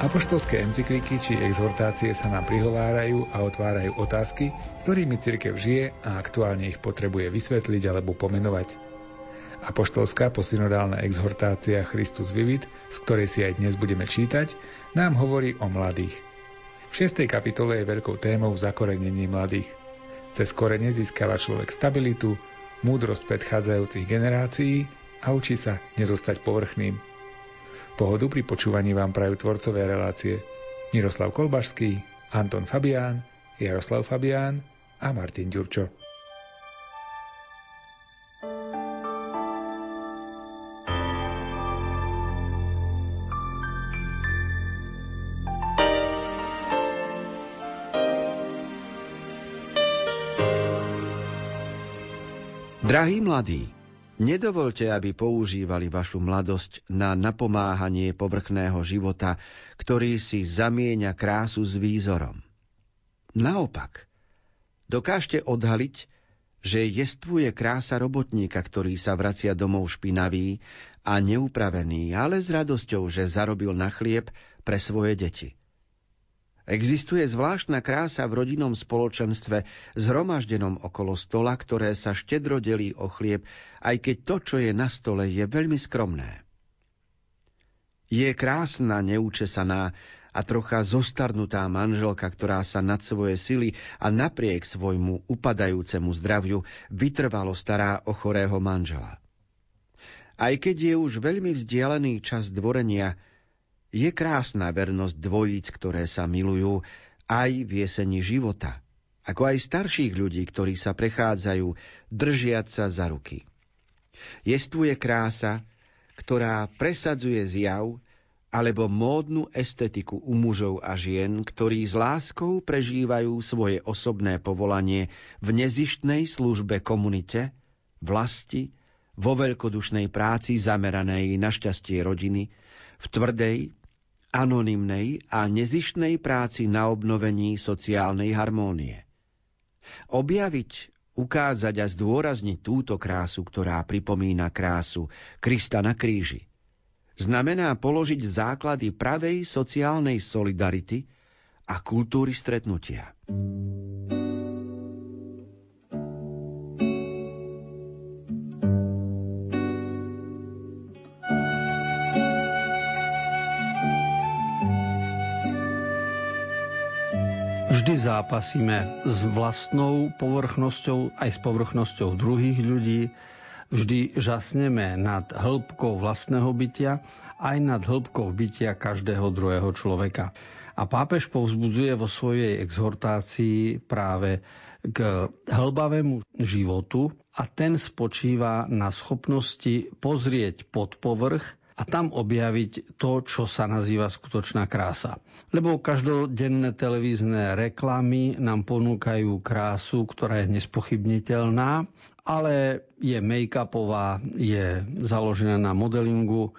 Apoštolské encykliky či exhortácie sa nám prihovárajú a otvárajú otázky, ktorými cirkev žije a aktuálne ich potrebuje vysvetliť alebo pomenovať. Apoštolská posynodálna exhortácia Christus Vivit, z ktorej si aj dnes budeme čítať, nám hovorí o mladých. V 6. kapitole je veľkou témou zakorenenie mladých. Cez korene získava človek stabilitu, múdrosť predchádzajúcich generácií a učí sa nezostať povrchným. Pohodu pri počúvaní vám prajú tvorcové relácie Miroslav Kolbašský, Anton Fabián, Jaroslav Fabián a Martin Ďurčo. Drahí mladí, Nedovolte, aby používali vašu mladosť na napomáhanie povrchného života, ktorý si zamieňa krásu s výzorom. Naopak, dokážte odhaliť, že jestvuje krása robotníka, ktorý sa vracia domov špinavý a neupravený, ale s radosťou, že zarobil na chlieb pre svoje deti. Existuje zvláštna krása v rodinnom spoločenstve zhromaždenom okolo stola, ktoré sa štedro delí o chlieb, aj keď to, čo je na stole, je veľmi skromné. Je krásna, neúčesaná a trocha zostarnutá manželka, ktorá sa nad svoje sily a napriek svojmu upadajúcemu zdraviu vytrvalo stará o chorého manžela. Aj keď je už veľmi vzdialený čas dvorenia, je krásna vernosť dvojíc, ktoré sa milujú aj v jeseni života, ako aj starších ľudí, ktorí sa prechádzajú, držiať sa za ruky. Jestvuje krása, ktorá presadzuje zjav alebo módnu estetiku u mužov a žien, ktorí s láskou prežívajú svoje osobné povolanie v nezištnej službe komunite, vlasti, vo veľkodušnej práci zameranej na šťastie rodiny, v tvrdej, anonymnej a nezištnej práci na obnovení sociálnej harmónie. Objaviť, ukázať a zdôrazniť túto krásu, ktorá pripomína krásu Krista na kríži, znamená položiť základy pravej sociálnej solidarity a kultúry stretnutia. Vždy zápasíme s vlastnou povrchnosťou aj s povrchnosťou druhých ľudí. Vždy žasneme nad hĺbkou vlastného bytia aj nad hĺbkou bytia každého druhého človeka. A pápež povzbudzuje vo svojej exhortácii práve k hĺbavému životu a ten spočíva na schopnosti pozrieť pod povrch a tam objaviť to, čo sa nazýva skutočná krása. Lebo každodenné televízne reklamy nám ponúkajú krásu, ktorá je nespochybniteľná, ale je make-upová, je založená na modelingu.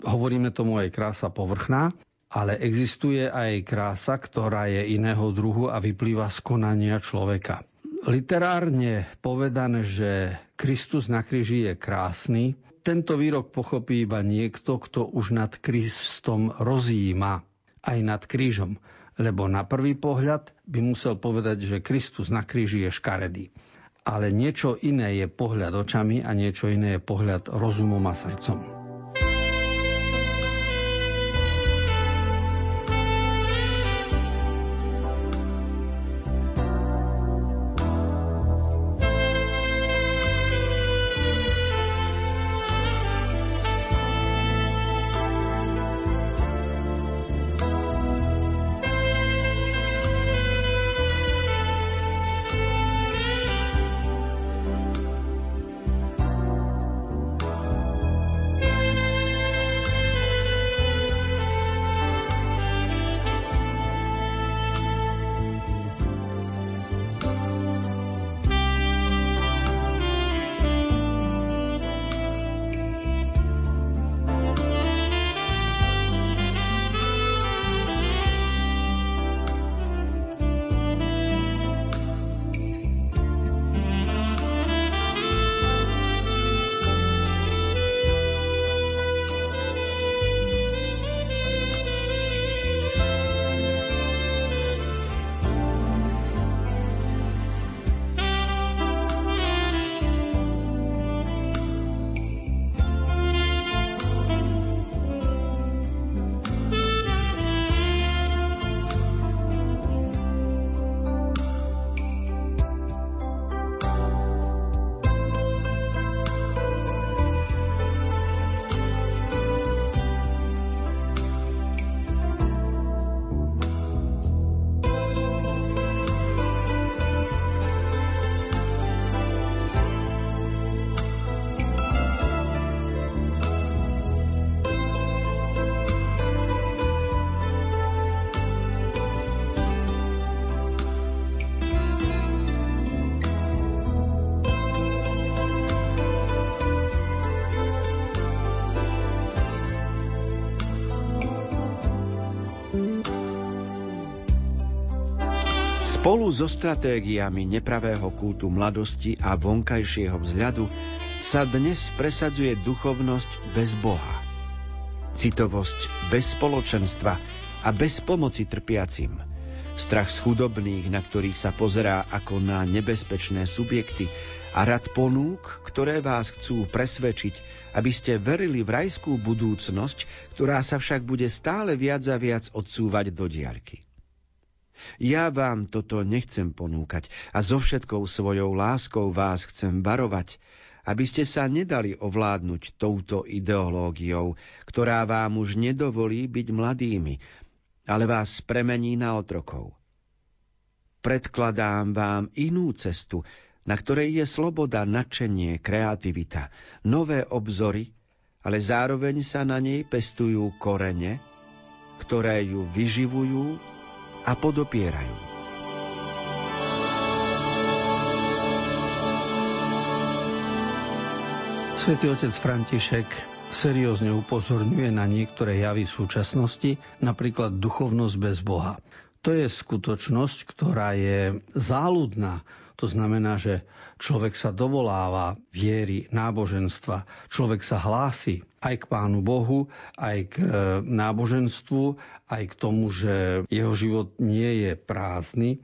Hovoríme tomu aj krása povrchná, ale existuje aj krása, ktorá je iného druhu a vyplýva z konania človeka. Literárne povedané, že Kristus na kríži je krásny, tento výrok pochopí iba niekto, kto už nad Kristom rozíma aj nad krížom, lebo na prvý pohľad by musel povedať, že Kristus na kríži je škaredý. Ale niečo iné je pohľad očami a niečo iné je pohľad rozumom a srdcom. Spolu so stratégiami nepravého kultu mladosti a vonkajšieho vzhľadu sa dnes presadzuje duchovnosť bez Boha. Citovosť bez spoločenstva a bez pomoci trpiacim. Strach z chudobných, na ktorých sa pozerá ako na nebezpečné subjekty a rad ponúk, ktoré vás chcú presvedčiť, aby ste verili v rajskú budúcnosť, ktorá sa však bude stále viac a viac odsúvať do diaľky. Ja vám toto nechcem ponúkať a so všetkou svojou láskou vás chcem varovať, aby ste sa nedali ovládnuť touto ideológiou, ktorá vám už nedovolí byť mladými, ale vás premení na otrokov. Predkladám vám inú cestu, na ktorej je sloboda, nadšenie, kreativita, nové obzory, ale zároveň sa na nej pestujú korene, ktoré ju vyživujú a podopierajú. Svetý otec František seriózne upozorňuje na niektoré javy súčasnosti, napríklad duchovnosť bez Boha. To je skutočnosť, ktorá je záľudná. To znamená, že človek sa dovoláva viery, náboženstva, človek sa hlási aj k Pánu Bohu, aj k e, náboženstvu, aj k tomu, že jeho život nie je prázdny,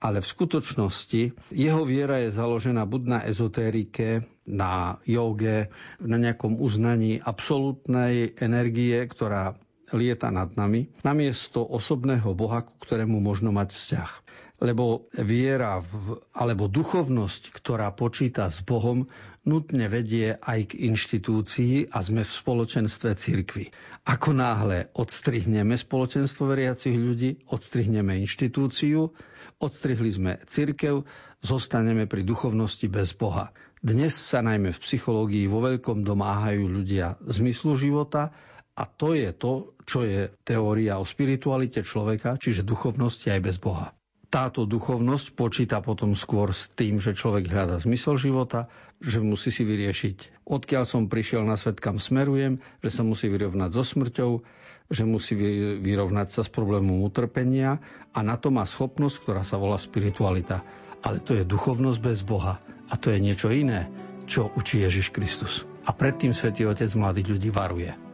ale v skutočnosti jeho viera je založená buď na ezotérike, na joge, na nejakom uznaní absolútnej energie, ktorá lieta nad nami, namiesto osobného Boha, ku ktorému možno mať vzťah. Lebo viera v, alebo duchovnosť, ktorá počíta s Bohom, nutne vedie aj k inštitúcii a sme v spoločenstve cirkvy. Ako náhle odstrihneme spoločenstvo veriacich ľudí, odstrihneme inštitúciu, odstrihli sme cirkev, zostaneme pri duchovnosti bez Boha. Dnes sa najmä v psychológii vo veľkom domáhajú ľudia zmyslu života a to je to, čo je teória o spiritualite človeka, čiže duchovnosti aj bez Boha. Táto duchovnosť počíta potom skôr s tým, že človek hľada zmysel života, že musí si vyriešiť, odkiaľ som prišiel na svet, kam smerujem, že sa musí vyrovnať so smrťou, že musí vyrovnať sa s problémom utrpenia a na to má schopnosť, ktorá sa volá spiritualita. Ale to je duchovnosť bez Boha. A to je niečo iné, čo učí Ježiš Kristus. A predtým Svetý Otec mladých ľudí varuje.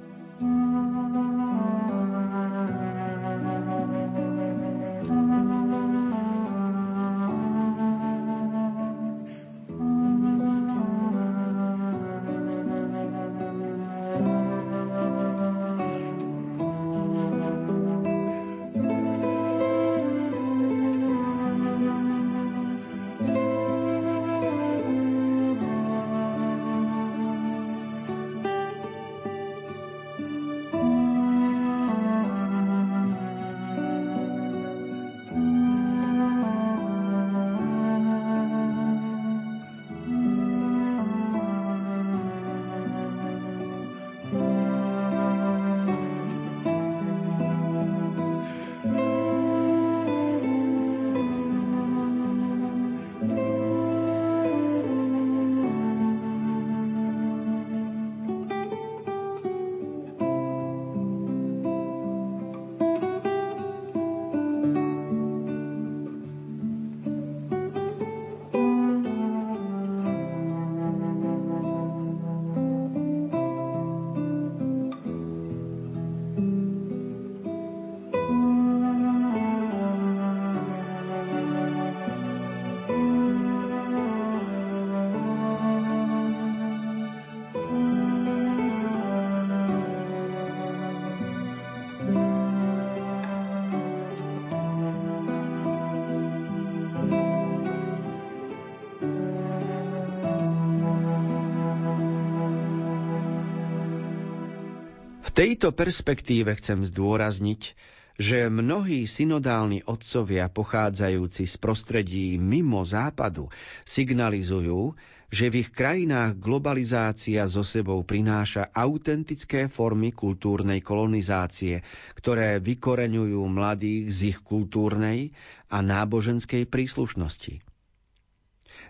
Tejto perspektíve chcem zdôrazniť, že mnohí synodálni otcovia pochádzajúci z prostredí mimo západu signalizujú, že v ich krajinách globalizácia so sebou prináša autentické formy kultúrnej kolonizácie, ktoré vykoreňujú mladých z ich kultúrnej a náboženskej príslušnosti.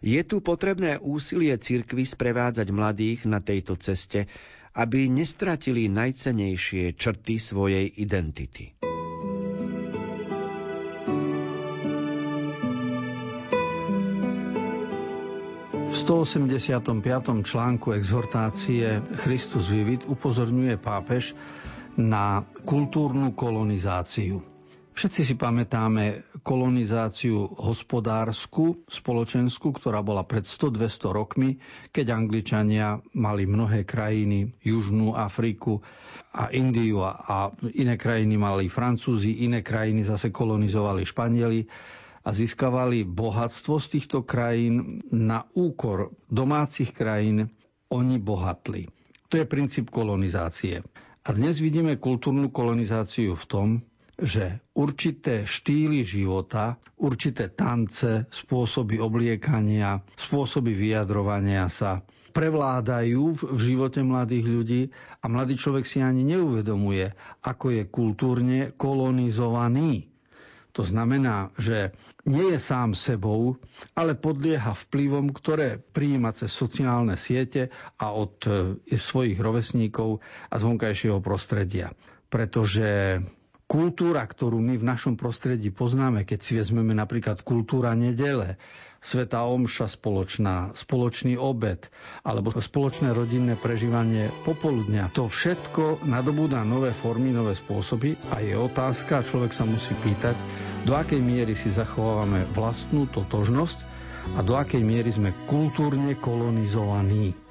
Je tu potrebné úsilie cirkvy sprevádzať mladých na tejto ceste aby nestratili najcenejšie črty svojej identity. V 185. článku exhortácie Christus Vivit upozorňuje pápež na kultúrnu kolonizáciu. Všetci si pamätáme kolonizáciu hospodárskú, spoločenskú, ktorá bola pred 100-200 rokmi, keď Angličania mali mnohé krajiny, Južnú Afriku a Indiu a, a iné krajiny mali Francúzi, iné krajiny zase kolonizovali Španieli a získavali bohatstvo z týchto krajín na úkor domácich krajín, oni bohatli. To je princíp kolonizácie. A dnes vidíme kultúrnu kolonizáciu v tom, že určité štýly života, určité tance, spôsoby obliekania, spôsoby vyjadrovania sa prevládajú v živote mladých ľudí a mladý človek si ani neuvedomuje, ako je kultúrne kolonizovaný. To znamená, že nie je sám sebou, ale podlieha vplyvom, ktoré prijíma cez sociálne siete a od e, svojich rovesníkov a zvonkajšieho prostredia. Pretože kultúra, ktorú my v našom prostredí poznáme, keď si vezmeme napríklad kultúra nedele, Sveta Omša spoločná, spoločný obed alebo spoločné rodinné prežívanie popoludňa. To všetko nadobúda nové formy, nové spôsoby a je otázka, človek sa musí pýtať, do akej miery si zachovávame vlastnú totožnosť a do akej miery sme kultúrne kolonizovaní.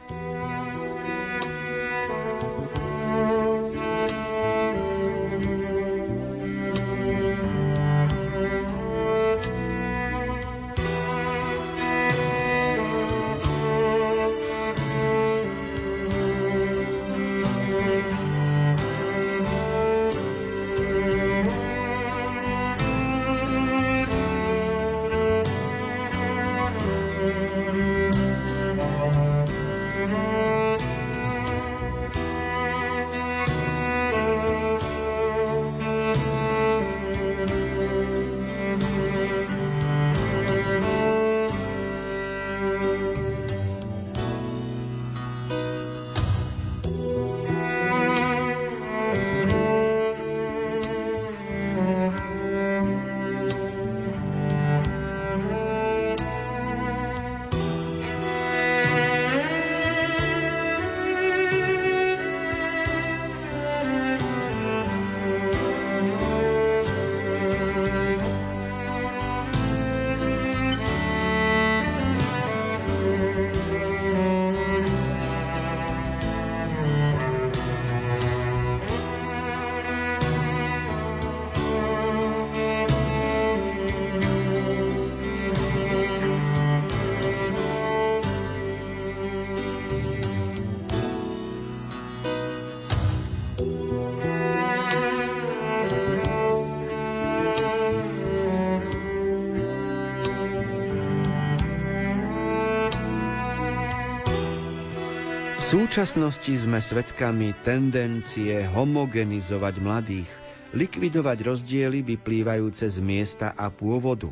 Súčasnosti sme svedkami tendencie homogenizovať mladých, likvidovať rozdiely vyplývajúce z miesta a pôvodu,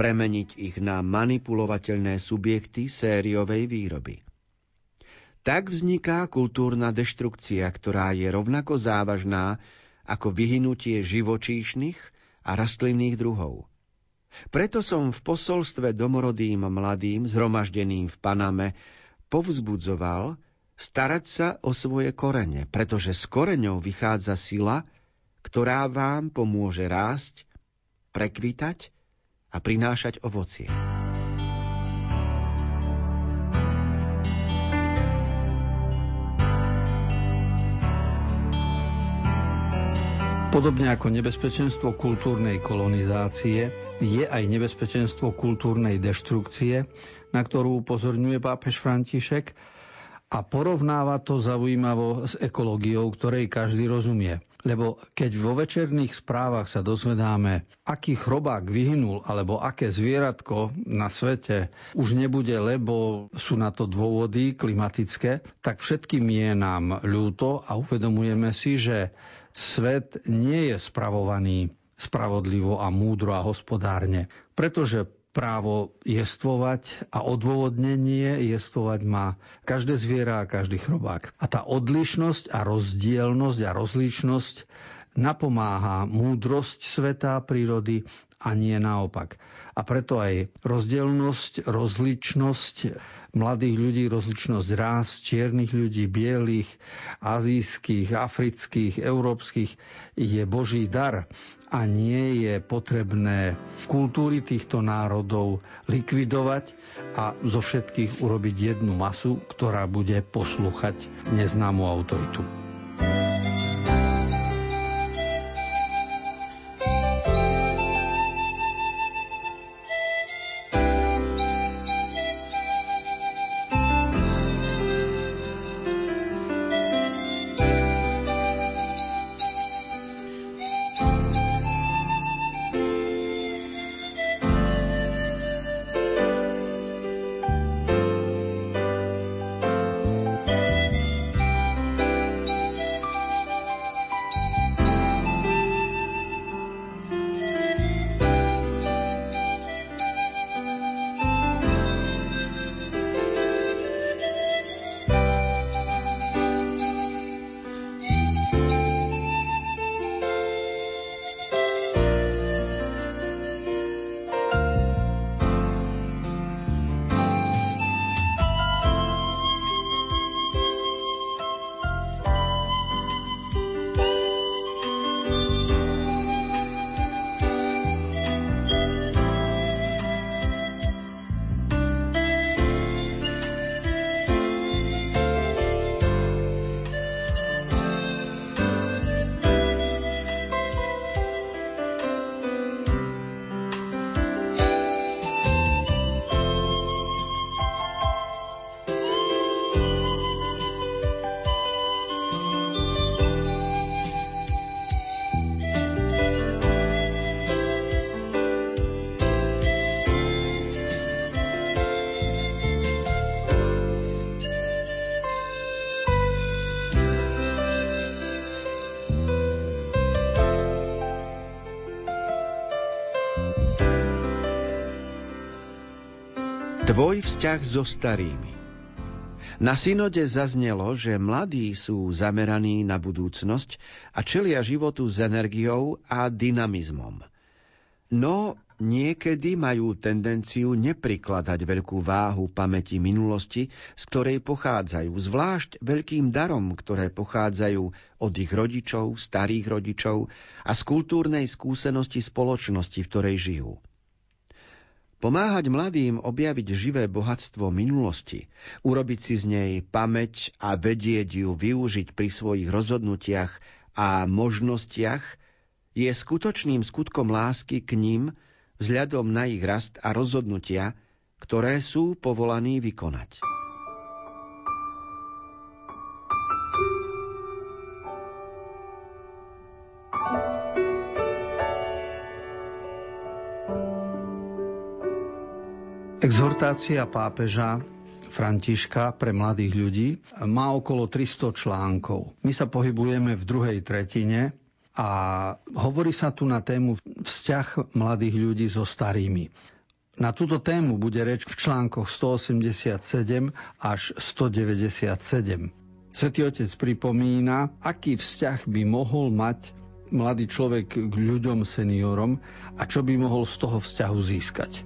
premeniť ich na manipulovateľné subjekty sériovej výroby. Tak vzniká kultúrna deštrukcia, ktorá je rovnako závažná ako vyhynutie živočíšnych a rastlinných druhov. Preto som v posolstve domorodým mladým zhromaždeným v Paname povzbudzoval, starať sa o svoje korene, pretože z koreňov vychádza sila, ktorá vám pomôže rásť, prekvitať a prinášať ovocie. Podobne ako nebezpečenstvo kultúrnej kolonizácie, je aj nebezpečenstvo kultúrnej deštrukcie, na ktorú upozorňuje pápež František, a porovnáva to zaujímavo s ekológiou, ktorej každý rozumie. Lebo keď vo večerných správach sa dozvedáme, aký chrobák vyhynul alebo aké zvieratko na svete už nebude, lebo sú na to dôvody klimatické, tak všetkým je nám ľúto a uvedomujeme si, že svet nie je spravovaný spravodlivo a múdro a hospodárne. Pretože právo jestvovať a odôvodnenie jestvovať má každé zviera a každý chrobák. A tá odlišnosť a rozdielnosť a rozličnosť napomáha múdrosť sveta prírody a nie naopak. A preto aj rozdielnosť, rozličnosť mladých ľudí, rozličnosť rás, čiernych ľudí, bielých, azijských, afrických, európskych je Boží dar a nie je potrebné kultúry týchto národov likvidovať a zo všetkých urobiť jednu masu, ktorá bude poslúchať neznámu autoritu. Tvoj vzťah so starými Na synode zaznelo, že mladí sú zameraní na budúcnosť a čelia životu s energiou a dynamizmom. No niekedy majú tendenciu neprikladať veľkú váhu pamäti minulosti, z ktorej pochádzajú, zvlášť veľkým darom, ktoré pochádzajú od ich rodičov, starých rodičov a z kultúrnej skúsenosti spoločnosti, v ktorej žijú. Pomáhať mladým objaviť živé bohatstvo minulosti, urobiť si z nej pamäť a vedieť ju využiť pri svojich rozhodnutiach a možnostiach, je skutočným skutkom lásky k ním vzhľadom na ich rast a rozhodnutia, ktoré sú povolaní vykonať. Exhortácia pápeža Františka pre mladých ľudí má okolo 300 článkov. My sa pohybujeme v druhej tretine a hovorí sa tu na tému vzťah mladých ľudí so starými. Na túto tému bude reč v článkoch 187 až 197. Svetý Otec pripomína, aký vzťah by mohol mať mladý človek k ľuďom seniorom a čo by mohol z toho vzťahu získať.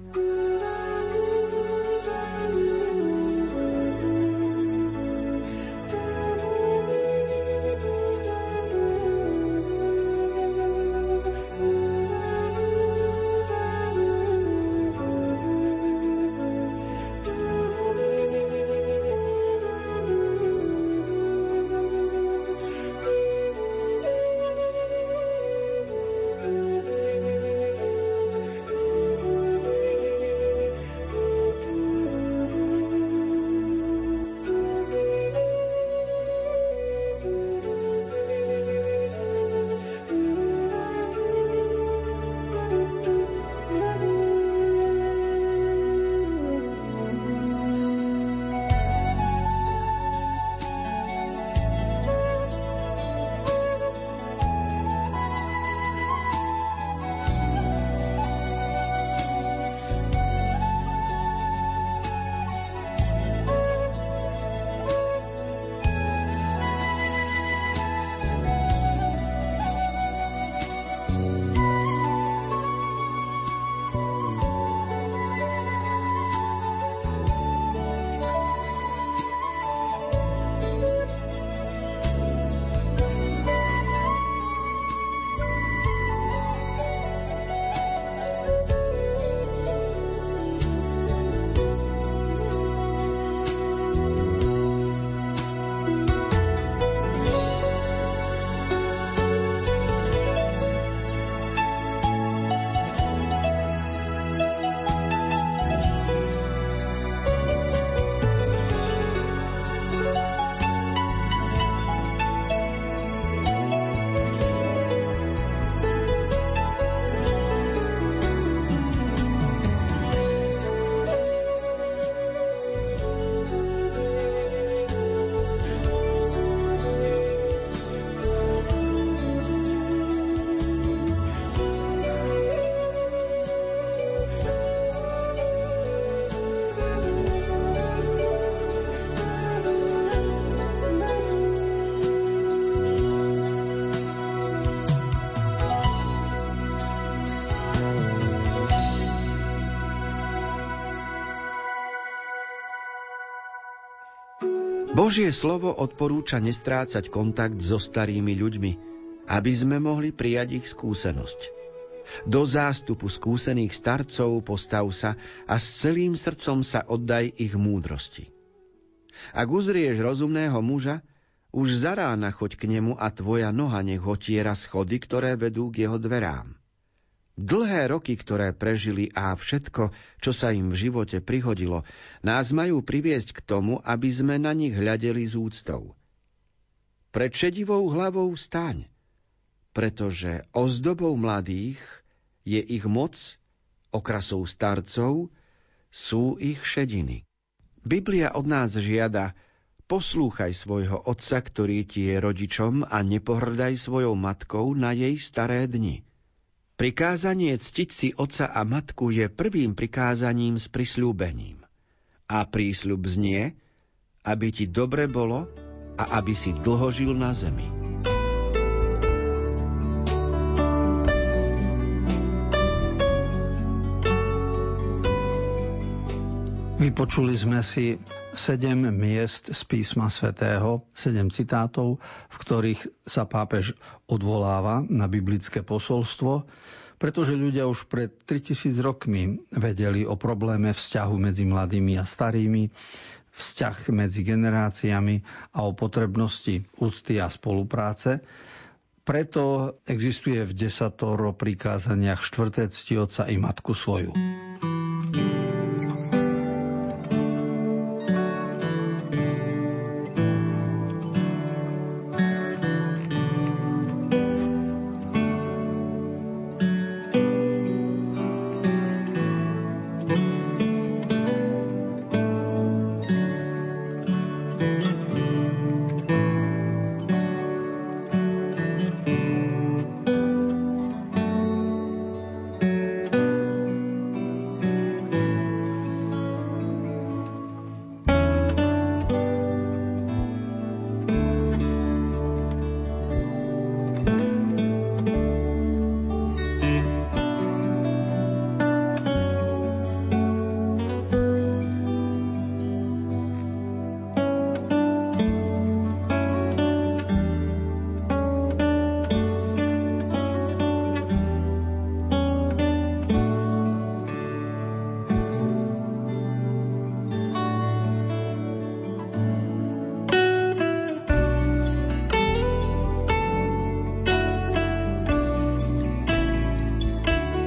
Božie slovo odporúča nestrácať kontakt so starými ľuďmi, aby sme mohli prijať ich skúsenosť. Do zástupu skúsených starcov postav sa a s celým srdcom sa oddaj ich múdrosti. Ak uzrieš rozumného muža, už za rána choď k nemu a tvoja noha nech otiera schody, ktoré vedú k jeho dverám. Dlhé roky, ktoré prežili a všetko, čo sa im v živote prihodilo, nás majú priviesť k tomu, aby sme na nich hľadeli z úctou. Pred šedivou hlavou staň, pretože ozdobou mladých je ich moc, okrasou starcov sú ich šediny. Biblia od nás žiada, poslúchaj svojho otca, ktorý ti je rodičom a nepohrdaj svojou matkou na jej staré dni. Prikázanie ctiť si oca a matku je prvým prikázaním s prisľúbením. A prísľub znie, aby ti dobre bolo a aby si dlho žil na zemi. Vypočuli sme si sedem miest z písma svätého, sedem citátov, v ktorých sa pápež odvoláva na biblické posolstvo, pretože ľudia už pred 3000 rokmi vedeli o probléme vzťahu medzi mladými a starými, vzťah medzi generáciami a o potrebnosti úcty a spolupráce. Preto existuje v desatoro prikázaniach štvrté cti oca i matku svoju.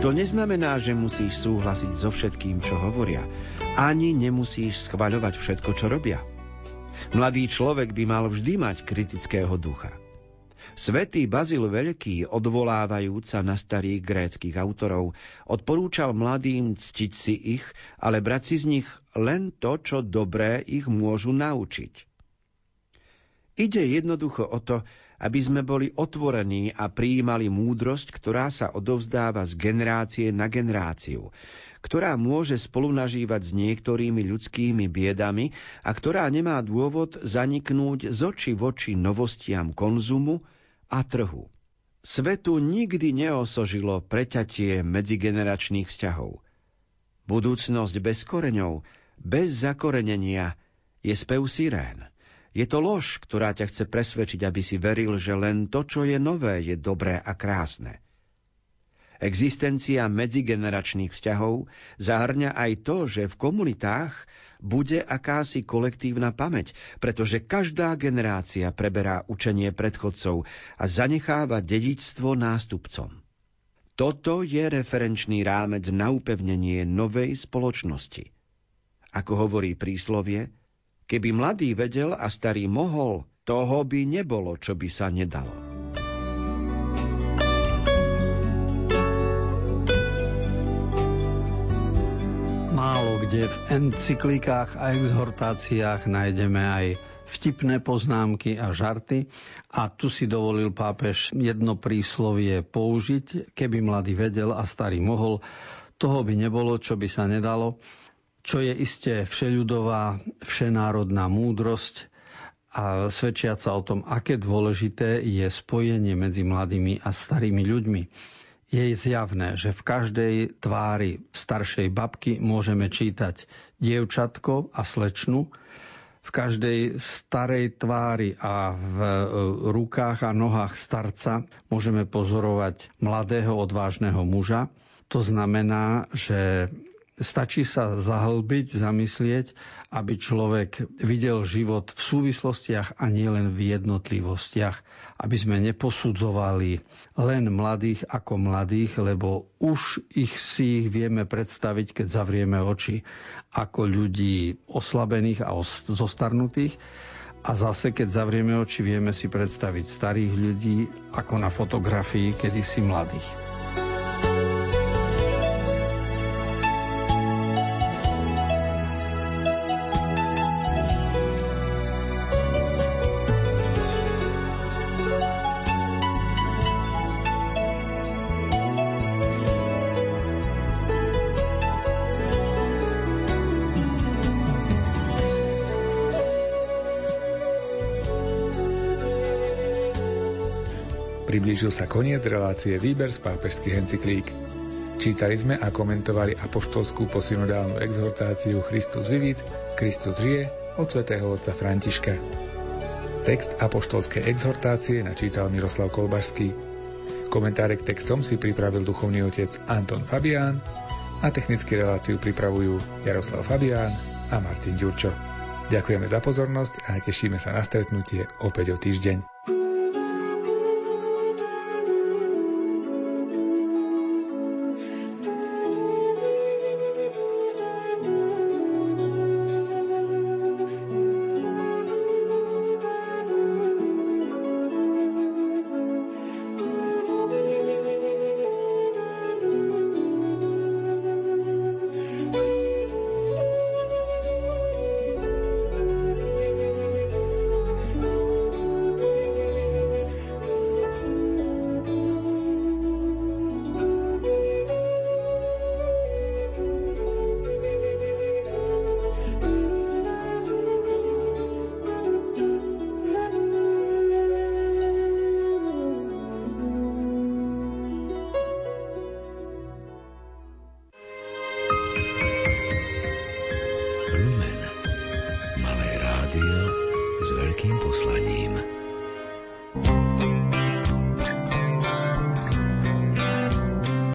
To neznamená, že musíš súhlasiť so všetkým, čo hovoria. Ani nemusíš schvaľovať všetko, čo robia. Mladý človek by mal vždy mať kritického ducha. Svetý Bazil Veľký, odvolávajúca na starých gréckých autorov, odporúčal mladým ctiť si ich, ale brať si z nich len to, čo dobré ich môžu naučiť. Ide jednoducho o to, aby sme boli otvorení a prijímali múdrosť, ktorá sa odovzdáva z generácie na generáciu, ktorá môže spolunažívať s niektorými ľudskými biedami a ktorá nemá dôvod zaniknúť z oči voči novostiam konzumu a trhu. Svetu nikdy neosožilo preťatie medzigeneračných vzťahov. Budúcnosť bez koreňov, bez zakorenenia je spev sirén. Je to lož, ktorá ťa chce presvedčiť, aby si veril, že len to, čo je nové, je dobré a krásne. Existencia medzigeneračných vzťahov zahrňa aj to, že v komunitách bude akási kolektívna pamäť, pretože každá generácia preberá učenie predchodcov a zanecháva dedičstvo nástupcom. Toto je referenčný rámec na upevnenie novej spoločnosti. Ako hovorí príslovie, Keby mladý vedel a starý mohol, toho by nebolo, čo by sa nedalo. Málo kde v encyklikách a exhortáciách nájdeme aj vtipné poznámky a žarty. A tu si dovolil pápež jedno príslovie použiť, keby mladý vedel a starý mohol, toho by nebolo, čo by sa nedalo čo je iste všeľudová, všenárodná múdrosť a svedčiaca o tom, aké dôležité je spojenie medzi mladými a starými ľuďmi. Je zjavné, že v každej tvári staršej babky môžeme čítať dievčatko a slečnu, v každej starej tvári a v e, rukách a nohách starca môžeme pozorovať mladého, odvážneho muža. To znamená, že stačí sa zahlbiť, zamyslieť, aby človek videl život v súvislostiach a nielen v jednotlivostiach. Aby sme neposudzovali len mladých ako mladých, lebo už ich si ich vieme predstaviť, keď zavrieme oči, ako ľudí oslabených a zostarnutých. A zase, keď zavrieme oči, vieme si predstaviť starých ľudí ako na fotografii kedysi mladých. Blížil sa koniec relácie Výber z pápežských encyklík. Čítali sme a komentovali apoštolskú posynodálnu exhortáciu Christus vivit, Kristus žije od svätého otca Františka. Text apoštolskej exhortácie načítal Miroslav Kolbašský. Komentáre k textom si pripravil duchovný otec Anton Fabián a technickú reláciu pripravujú Jaroslav Fabián a Martin Ďurčo. Ďakujeme za pozornosť a tešíme sa na stretnutie opäť o týždeň.